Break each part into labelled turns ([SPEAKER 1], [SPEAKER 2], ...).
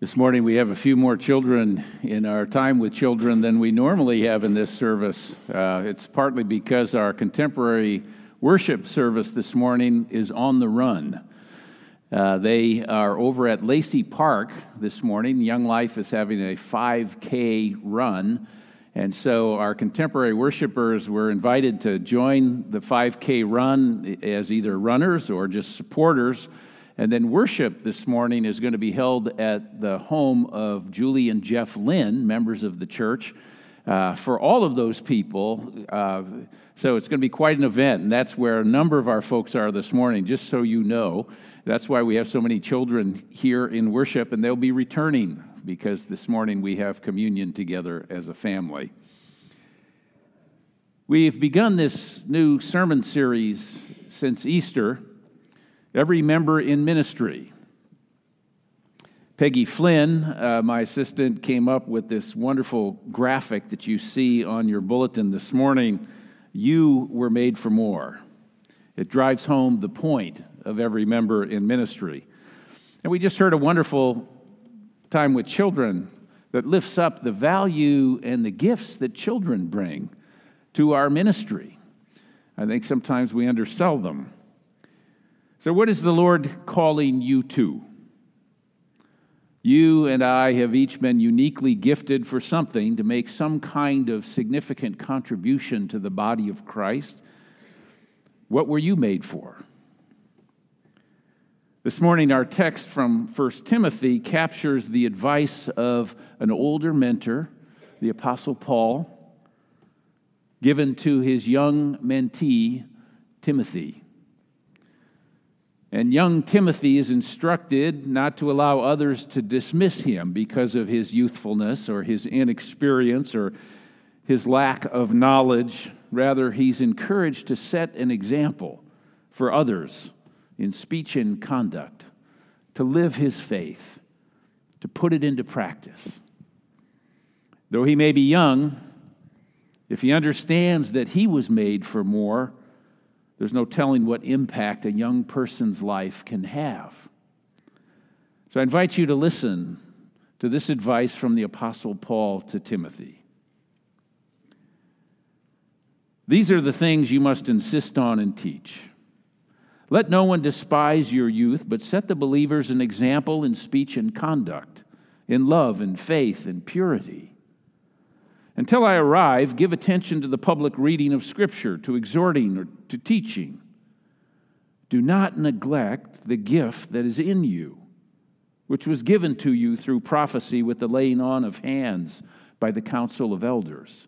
[SPEAKER 1] This morning we have a few more children in our time with children than we normally have in this service. Uh, it's partly because our contemporary worship service this morning is on the run. Uh, they are over at Lacey Park this morning. Young Life is having a 5K run. And so our contemporary worshipers were invited to join the 5K run as either runners or just supporters. And then worship this morning is going to be held at the home of Julie and Jeff Lynn, members of the church. Uh, for all of those people, uh, so it's going to be quite an event, and that's where a number of our folks are this morning, just so you know. That's why we have so many children here in worship, and they'll be returning because this morning we have communion together as a family. We've begun this new sermon series since Easter every member in ministry. Peggy Flynn, uh, my assistant, came up with this wonderful graphic that you see on your bulletin this morning. You were made for more. It drives home the point of every member in ministry. And we just heard a wonderful time with children that lifts up the value and the gifts that children bring to our ministry. I think sometimes we undersell them. So, what is the Lord calling you to? You and I have each been uniquely gifted for something to make some kind of significant contribution to the body of Christ. What were you made for? This morning, our text from 1 Timothy captures the advice of an older mentor, the Apostle Paul, given to his young mentee, Timothy. And young Timothy is instructed not to allow others to dismiss him because of his youthfulness or his inexperience or his lack of knowledge. Rather, he's encouraged to set an example for others in speech and conduct, to live his faith, to put it into practice. Though he may be young, if he understands that he was made for more, there's no telling what impact a young person's life can have. So I invite you to listen to this advice from the Apostle Paul to Timothy. These are the things you must insist on and teach. Let no one despise your youth, but set the believers an example in speech and conduct, in love and faith and purity. Until I arrive, give attention to the public reading of Scripture, to exhorting, or to teaching. Do not neglect the gift that is in you, which was given to you through prophecy with the laying on of hands by the council of elders.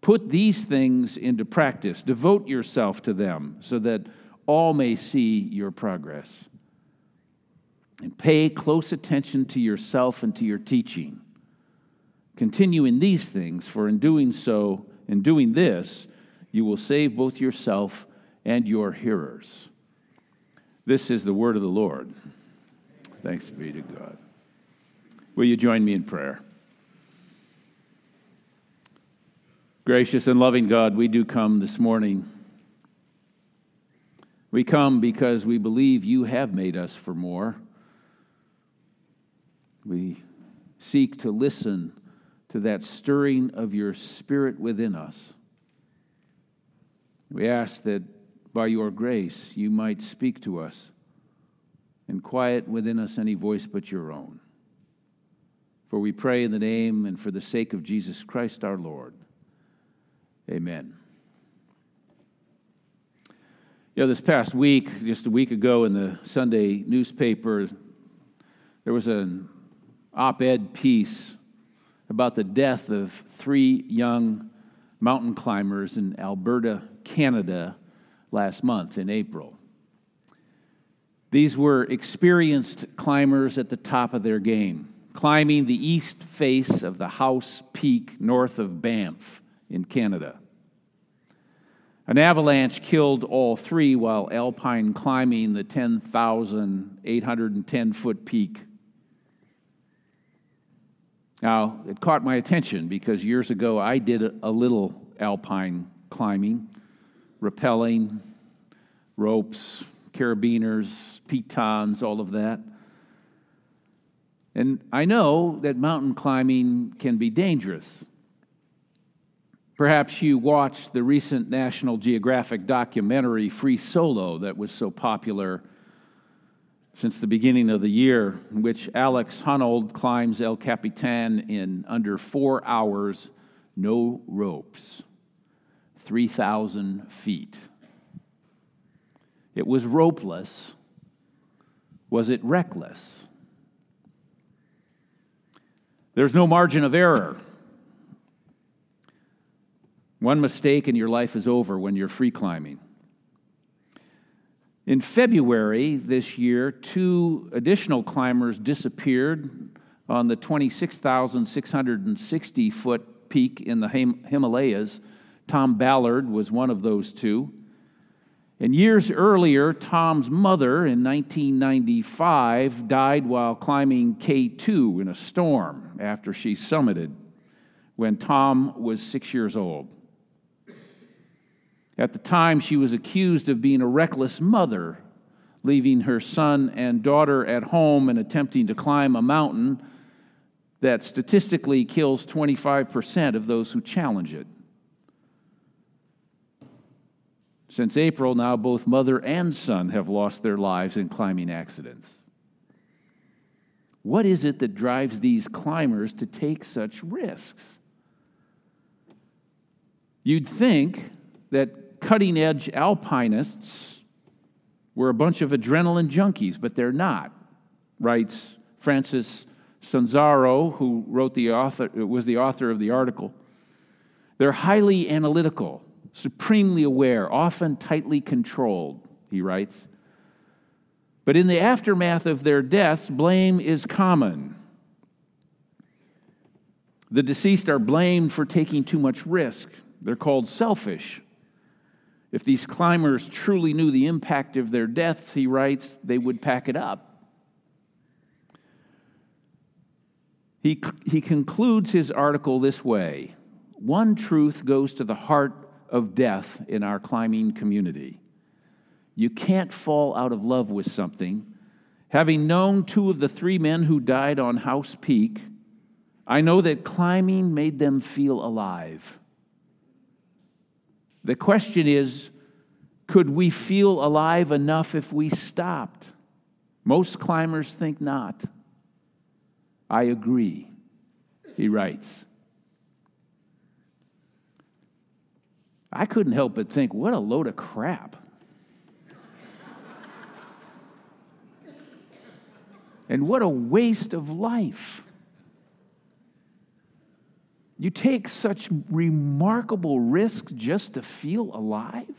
[SPEAKER 1] Put these things into practice, devote yourself to them, so that all may see your progress. And pay close attention to yourself and to your teaching Continue in these things, for in doing so, in doing this, you will save both yourself and your hearers. This is the word of the Lord. Thanks be to God. Will you join me in prayer? Gracious and loving God, we do come this morning. We come because we believe you have made us for more. We seek to listen to that stirring of your spirit within us. We ask that by your grace you might speak to us and quiet within us any voice but your own. For we pray in the name and for the sake of Jesus Christ our Lord. Amen. You know, this past week, just a week ago in the Sunday newspaper, there was an op ed piece about the death of three young mountain climbers in Alberta, Canada, last month in April. These were experienced climbers at the top of their game, climbing the east face of the Howse Peak north of Banff in Canada. An avalanche killed all three while alpine climbing the 10,810 foot peak now, it caught my attention because years ago I did a little alpine climbing, rappelling, ropes, carabiners, pitons, all of that. And I know that mountain climbing can be dangerous. Perhaps you watched the recent National Geographic documentary Free Solo that was so popular since the beginning of the year, in which Alex Honnold climbs El Capitan in under four hours, no ropes, 3,000 feet. It was ropeless. Was it reckless? There's no margin of error. One mistake and your life is over when you're free climbing. In February this year, two additional climbers disappeared on the 26,660 foot peak in the Himalayas. Tom Ballard was one of those two. And years earlier, Tom's mother in 1995 died while climbing K2 in a storm after she summited when Tom was six years old. At the time, she was accused of being a reckless mother, leaving her son and daughter at home and attempting to climb a mountain that statistically kills 25% of those who challenge it. Since April, now both mother and son have lost their lives in climbing accidents. What is it that drives these climbers to take such risks? You'd think that cutting edge alpinists were a bunch of adrenaline junkies, but they're not, writes Francis Sanzaro, who wrote the author, was the author of the article. They're highly analytical, supremely aware, often tightly controlled, he writes. But in the aftermath of their deaths, blame is common. The deceased are blamed for taking too much risk. They're called selfish. If these climbers truly knew the impact of their deaths, he writes, they would pack it up. He, he concludes his article this way One truth goes to the heart of death in our climbing community. You can't fall out of love with something. Having known two of the three men who died on Howse Peak, I know that climbing made them feel alive. The question is could we feel alive enough if we stopped? Most climbers think not. I agree, he writes. I couldn't help but think, what a load of crap. and what a waste of life. You take such remarkable risks just to feel alive?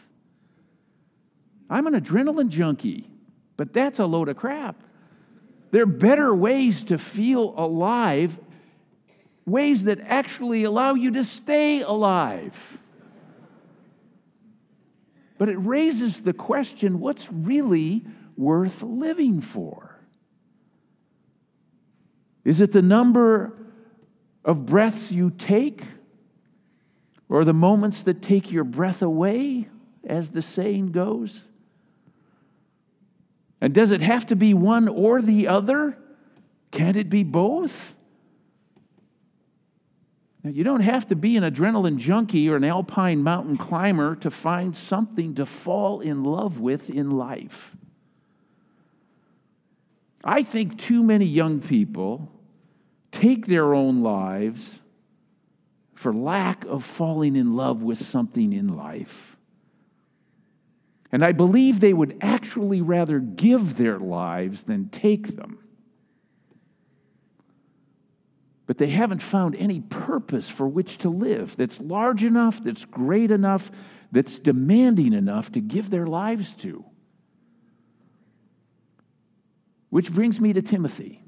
[SPEAKER 1] I'm an adrenaline junkie, but that's a load of crap. There are better ways to feel alive, ways that actually allow you to stay alive. But it raises the question what's really worth living for? Is it the number of breaths you take, or the moments that take your breath away, as the saying goes? And does it have to be one or the other? Can't it be both? Now, you don't have to be an adrenaline junkie or an alpine mountain climber to find something to fall in love with in life. I think too many young people take their own lives for lack of falling in love with something in life. And I believe they would actually rather give their lives than take them. But they haven't found any purpose for which to live that's large enough, that's great enough, that's demanding enough to give their lives to. Which brings me to Timothy.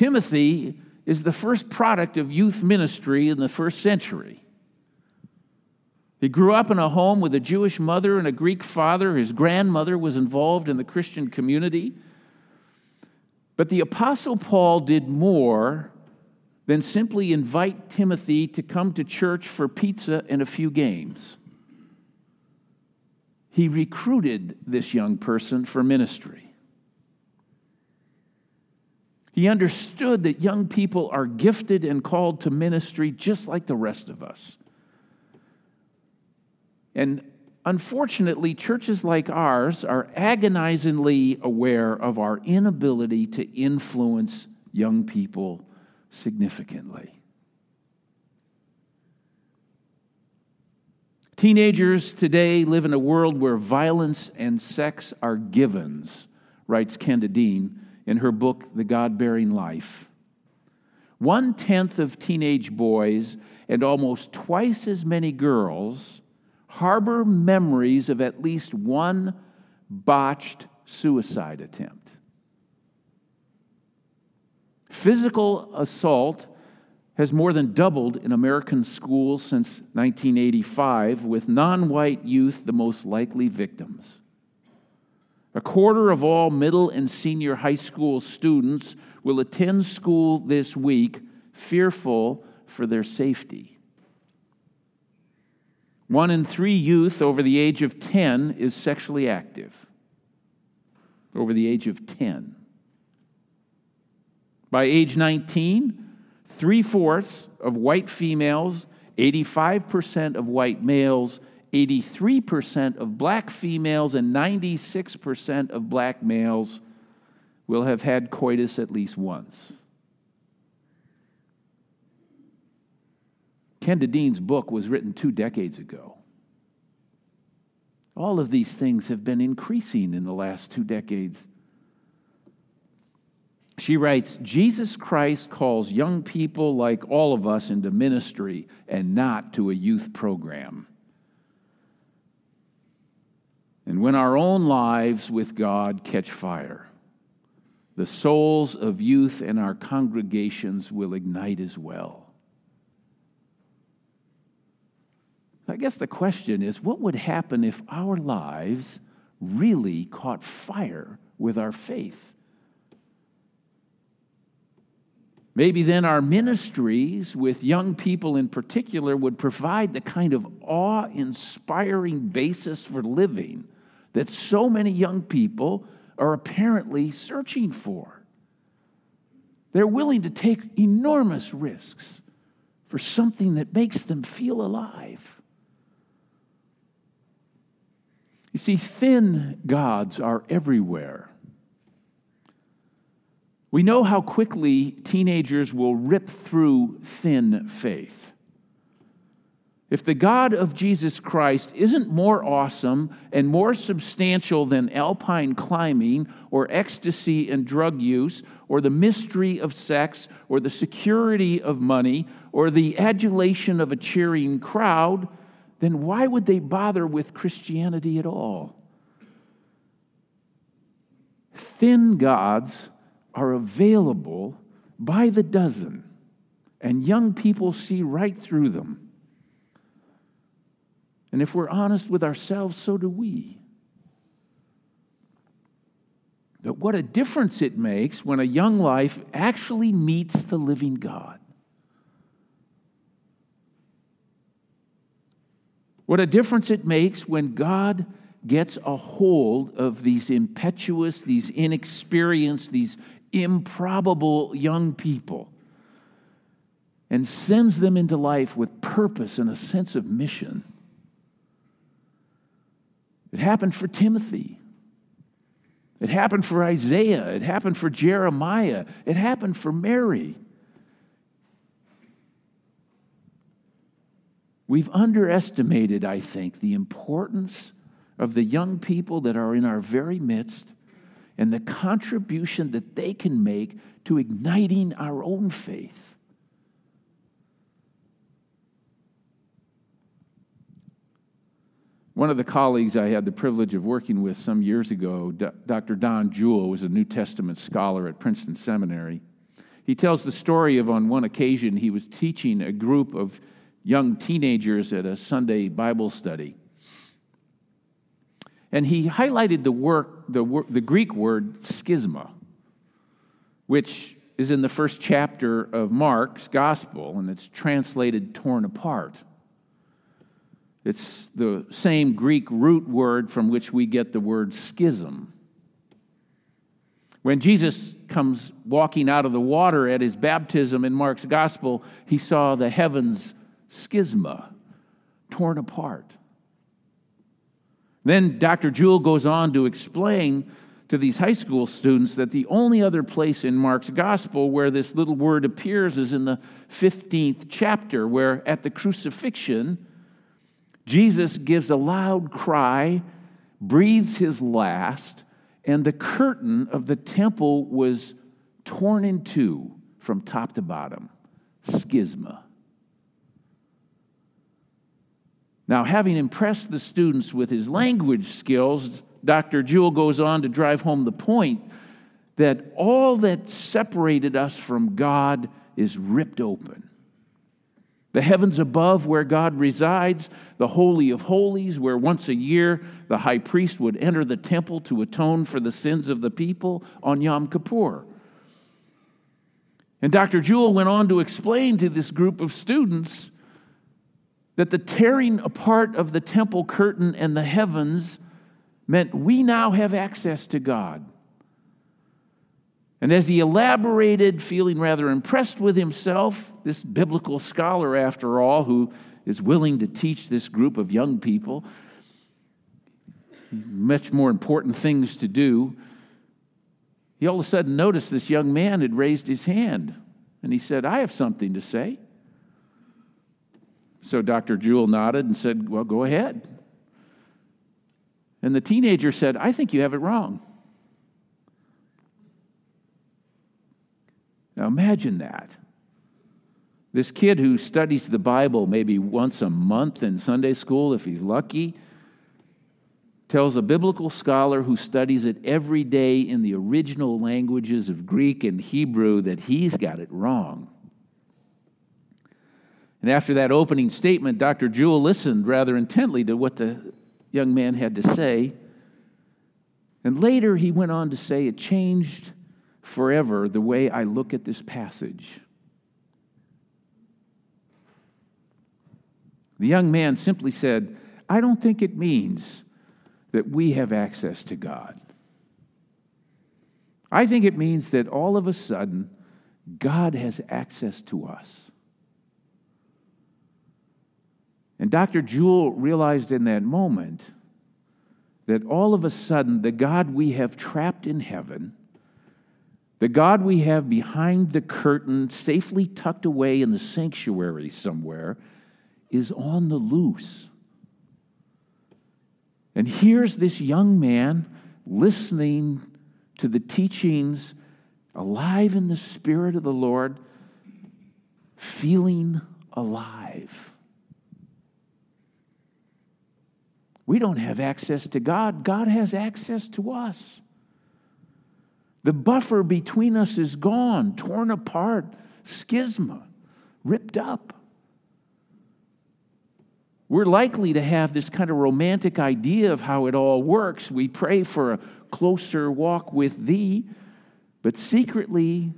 [SPEAKER 1] Timothy is the first product of youth ministry in the first century. He grew up in a home with a Jewish mother and a Greek father. His grandmother was involved in the Christian community. But the Apostle Paul did more than simply invite Timothy to come to church for pizza and a few games. He recruited this young person for ministry. He understood that young people are gifted and called to ministry just like the rest of us. And unfortunately, churches like ours are agonizingly aware of our inability to influence young people significantly. Teenagers today live in a world where violence and sex are givens, writes Kenda Dean in her book, The God Bearing Life. One tenth of teenage boys and almost twice as many girls harbor memories of at least one botched suicide attempt. Physical assault has more than doubled in American schools since 1985, with non white youth the most likely victims. A quarter of all middle and senior high school students will attend school this week fearful for their safety. One in three youth over the age of 10 is sexually active. Over the age of 10. By age 19, three fourths of white females, 85% of white males, 83% of black females, and 96% of black males will have had coitus at least once. Dean's book was written two decades ago. All of these things have been increasing in the last two decades. She writes Jesus Christ calls young people like all of us into ministry and not to a youth program. And when our own lives with God catch fire, the souls of youth in our congregations will ignite as well. I guess the question is what would happen if our lives really caught fire with our faith? Maybe then our ministries with young people in particular would provide the kind of awe inspiring basis for living that so many young people are apparently searching for. They're willing to take enormous risks for something that makes them feel alive. You see, thin gods are everywhere. We know how quickly teenagers will rip through thin faith. If the God of Jesus Christ isn't more awesome and more substantial than alpine climbing or ecstasy and drug use or the mystery of sex or the security of money or the adulation of a cheering crowd, then why would they bother with Christianity at all? Thin gods are available by the dozen, and young people see right through them. And if we're honest with ourselves, so do we. But what a difference it makes when a young life actually meets the living God. What a difference it makes when God gets a hold of these impetuous, these inexperienced, these improbable young people and sends them into life with purpose and a sense of mission. It happened for Timothy. It happened for Isaiah. It happened for Jeremiah. It happened for Mary. We've underestimated, I think, the importance of the young people that are in our very midst and the contribution that they can make to igniting our own faith. One of the colleagues I had the privilege of working with some years ago, Dr. Don Juel, was a New Testament scholar at Princeton Seminary. He tells the story of on one occasion he was teaching a group of young teenagers at a Sunday Bible study. And he highlighted the, work, the, the Greek word schisma, which is in the first chapter of Mark's gospel, and it's translated torn apart. It's the same Greek root word from which we get the word schism. When Jesus comes walking out of the water at his baptism in Mark's gospel, he saw the heavens schisma, torn apart. Then Dr. Juel goes on to explain to these high school students that the only other place in Mark's gospel where this little word appears is in the 15th chapter, where at the crucifixion, Jesus gives a loud cry, breathes his last, and the curtain of the temple was torn in two from top to bottom. Schisma. Now, having impressed the students with his language skills, Dr. Juel goes on to drive home the point that all that separated us from God is ripped open. The heavens above, where God resides, the Holy of Holies, where once a year the high priest would enter the temple to atone for the sins of the people on Yom Kippur. And Dr. Juel went on to explain to this group of students that the tearing apart of the temple curtain and the heavens meant we now have access to God. And as he elaborated, feeling rather impressed with himself, this biblical scholar, after all, who is willing to teach this group of young people much more important things to do, he all of a sudden noticed this young man had raised his hand. And he said, I have something to say. So Dr. Juel nodded and said, Well, go ahead. And the teenager said, I think you have it wrong. Now imagine that. This kid who studies the Bible maybe once a month in Sunday school, if he's lucky, tells a biblical scholar who studies it every day in the original languages of Greek and Hebrew that he's got it wrong. And after that opening statement, Dr. Juel listened rather intently to what the young man had to say. And later he went on to say, It changed forever the way I look at this passage. The young man simply said, I don't think it means that we have access to God. I think it means that all of a sudden, God has access to us. And Dr. Juel realized in that moment that all of a sudden the God we have trapped in heaven, the God we have behind the curtain, safely tucked away in the sanctuary somewhere, is on the loose. And here's this young man listening to the teachings, alive in the Spirit of the Lord, feeling alive. We don't have access to God, God has access to us. The buffer between us is gone, torn apart, schisma, ripped up. We're likely to have this kind of romantic idea of how it all works. We pray for a closer walk with Thee, but secretly,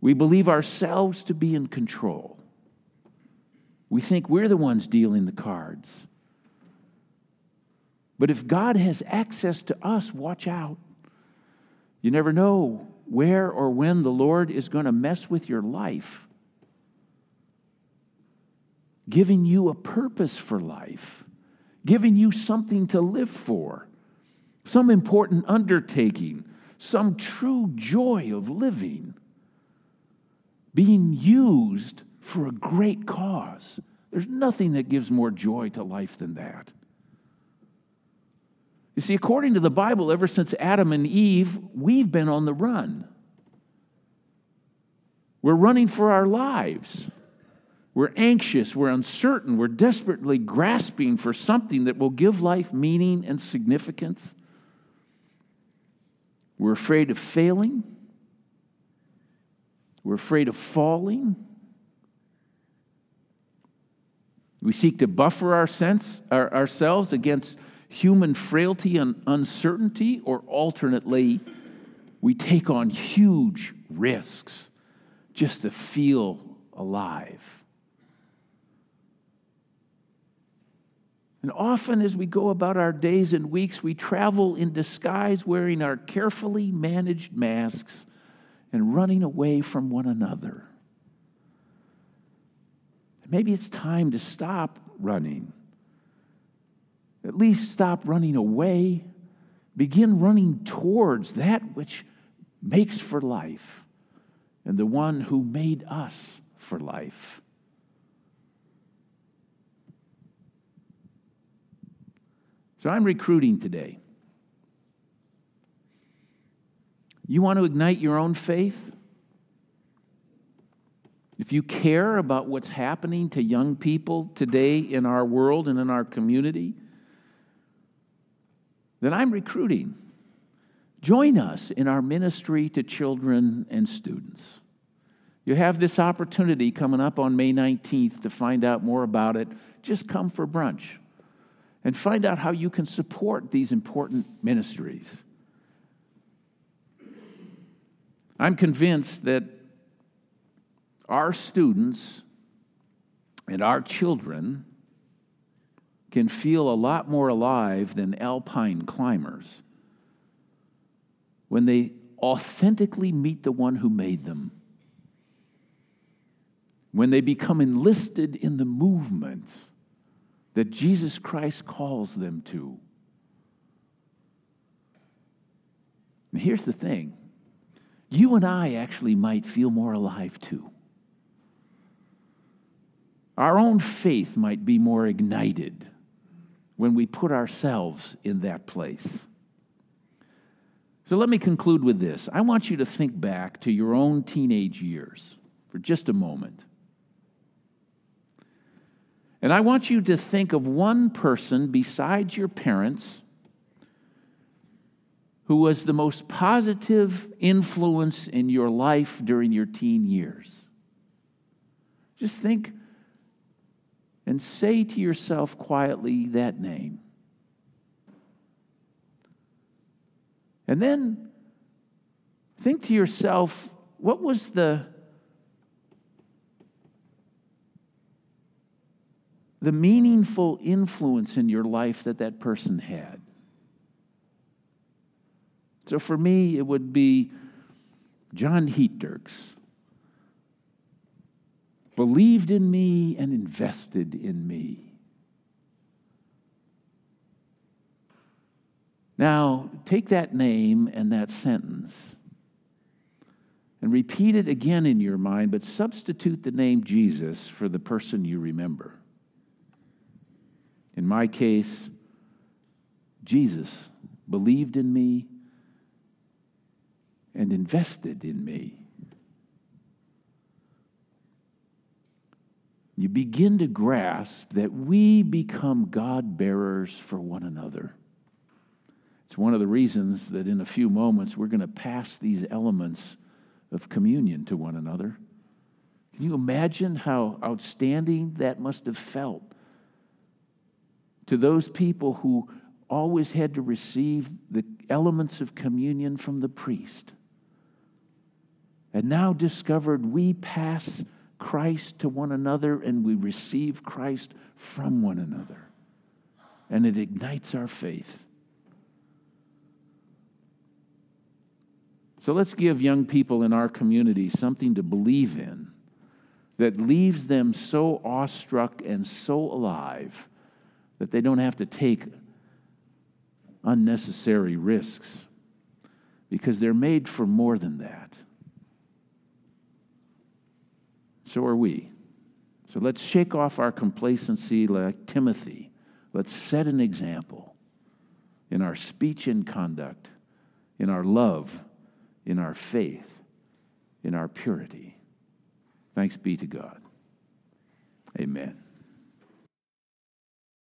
[SPEAKER 1] we believe ourselves to be in control. We think we're the ones dealing the cards. But if God has access to us, watch out. You never know where or when the Lord is going to mess with your life, giving you a purpose for life, giving you something to live for, some important undertaking, some true joy of living, being used for a great cause. There's nothing that gives more joy to life than that. You see, according to the Bible, ever since Adam and Eve, we've been on the run. We're running for our lives. We're anxious, we're uncertain, we're desperately grasping for something that will give life meaning and significance. We're afraid of failing. We're afraid of falling. We seek to buffer our sense, our, ourselves against human frailty and uncertainty, or alternately, we take on huge risks just to feel alive. And often, as we go about our days and weeks, we travel in disguise wearing our carefully managed masks and running away from one another. Maybe it's time to stop running. At least stop running away. Begin running towards that which makes for life and the one who made us for life. So I'm recruiting today. You want to ignite your own faith? If you care about what's happening to young people today in our world and in our community, then I'm recruiting. Join us in our ministry to children and students. You have this opportunity coming up on May 19th to find out more about it. Just come for brunch and find out how you can support these important ministries. I'm convinced that our students and our children can feel a lot more alive than alpine climbers when they authentically meet the one who made them, when they become enlisted in the movement that Jesus Christ calls them to. And here's the thing you and I actually might feel more alive too. Our own faith might be more ignited when we put ourselves in that place. So let me conclude with this. I want you to think back to your own teenage years for just a moment. And I want you to think of one person besides your parents who was the most positive influence in your life during your teen years. Just think and say to yourself quietly that name. And then think to yourself what was the the meaningful influence in your life that that person had. So for me, it would be John Heatdirks believed in me and invested in me. Now, take that name and that sentence and repeat it again in your mind, but substitute the name Jesus for the person you remember. In my case, Jesus believed in me and invested in me. You begin to grasp that we become God bearers for one another. It's one of the reasons that in a few moments we're going to pass these elements of communion to one another. Can you imagine how outstanding that must have felt to those people who always had to receive the elements of communion from the priest? And now discovered we pass Christ to one another and we receive Christ from one another. And it ignites our faith. So let's give young people in our community something to believe in that leaves them so awestruck and so alive that they don't have to take unnecessary risks because they're made for more than that. So are we. So let's shake off our complacency like Timothy. Let's set an example in our speech and conduct, in our love in our faith, in our purity. Thanks be to God. Amen.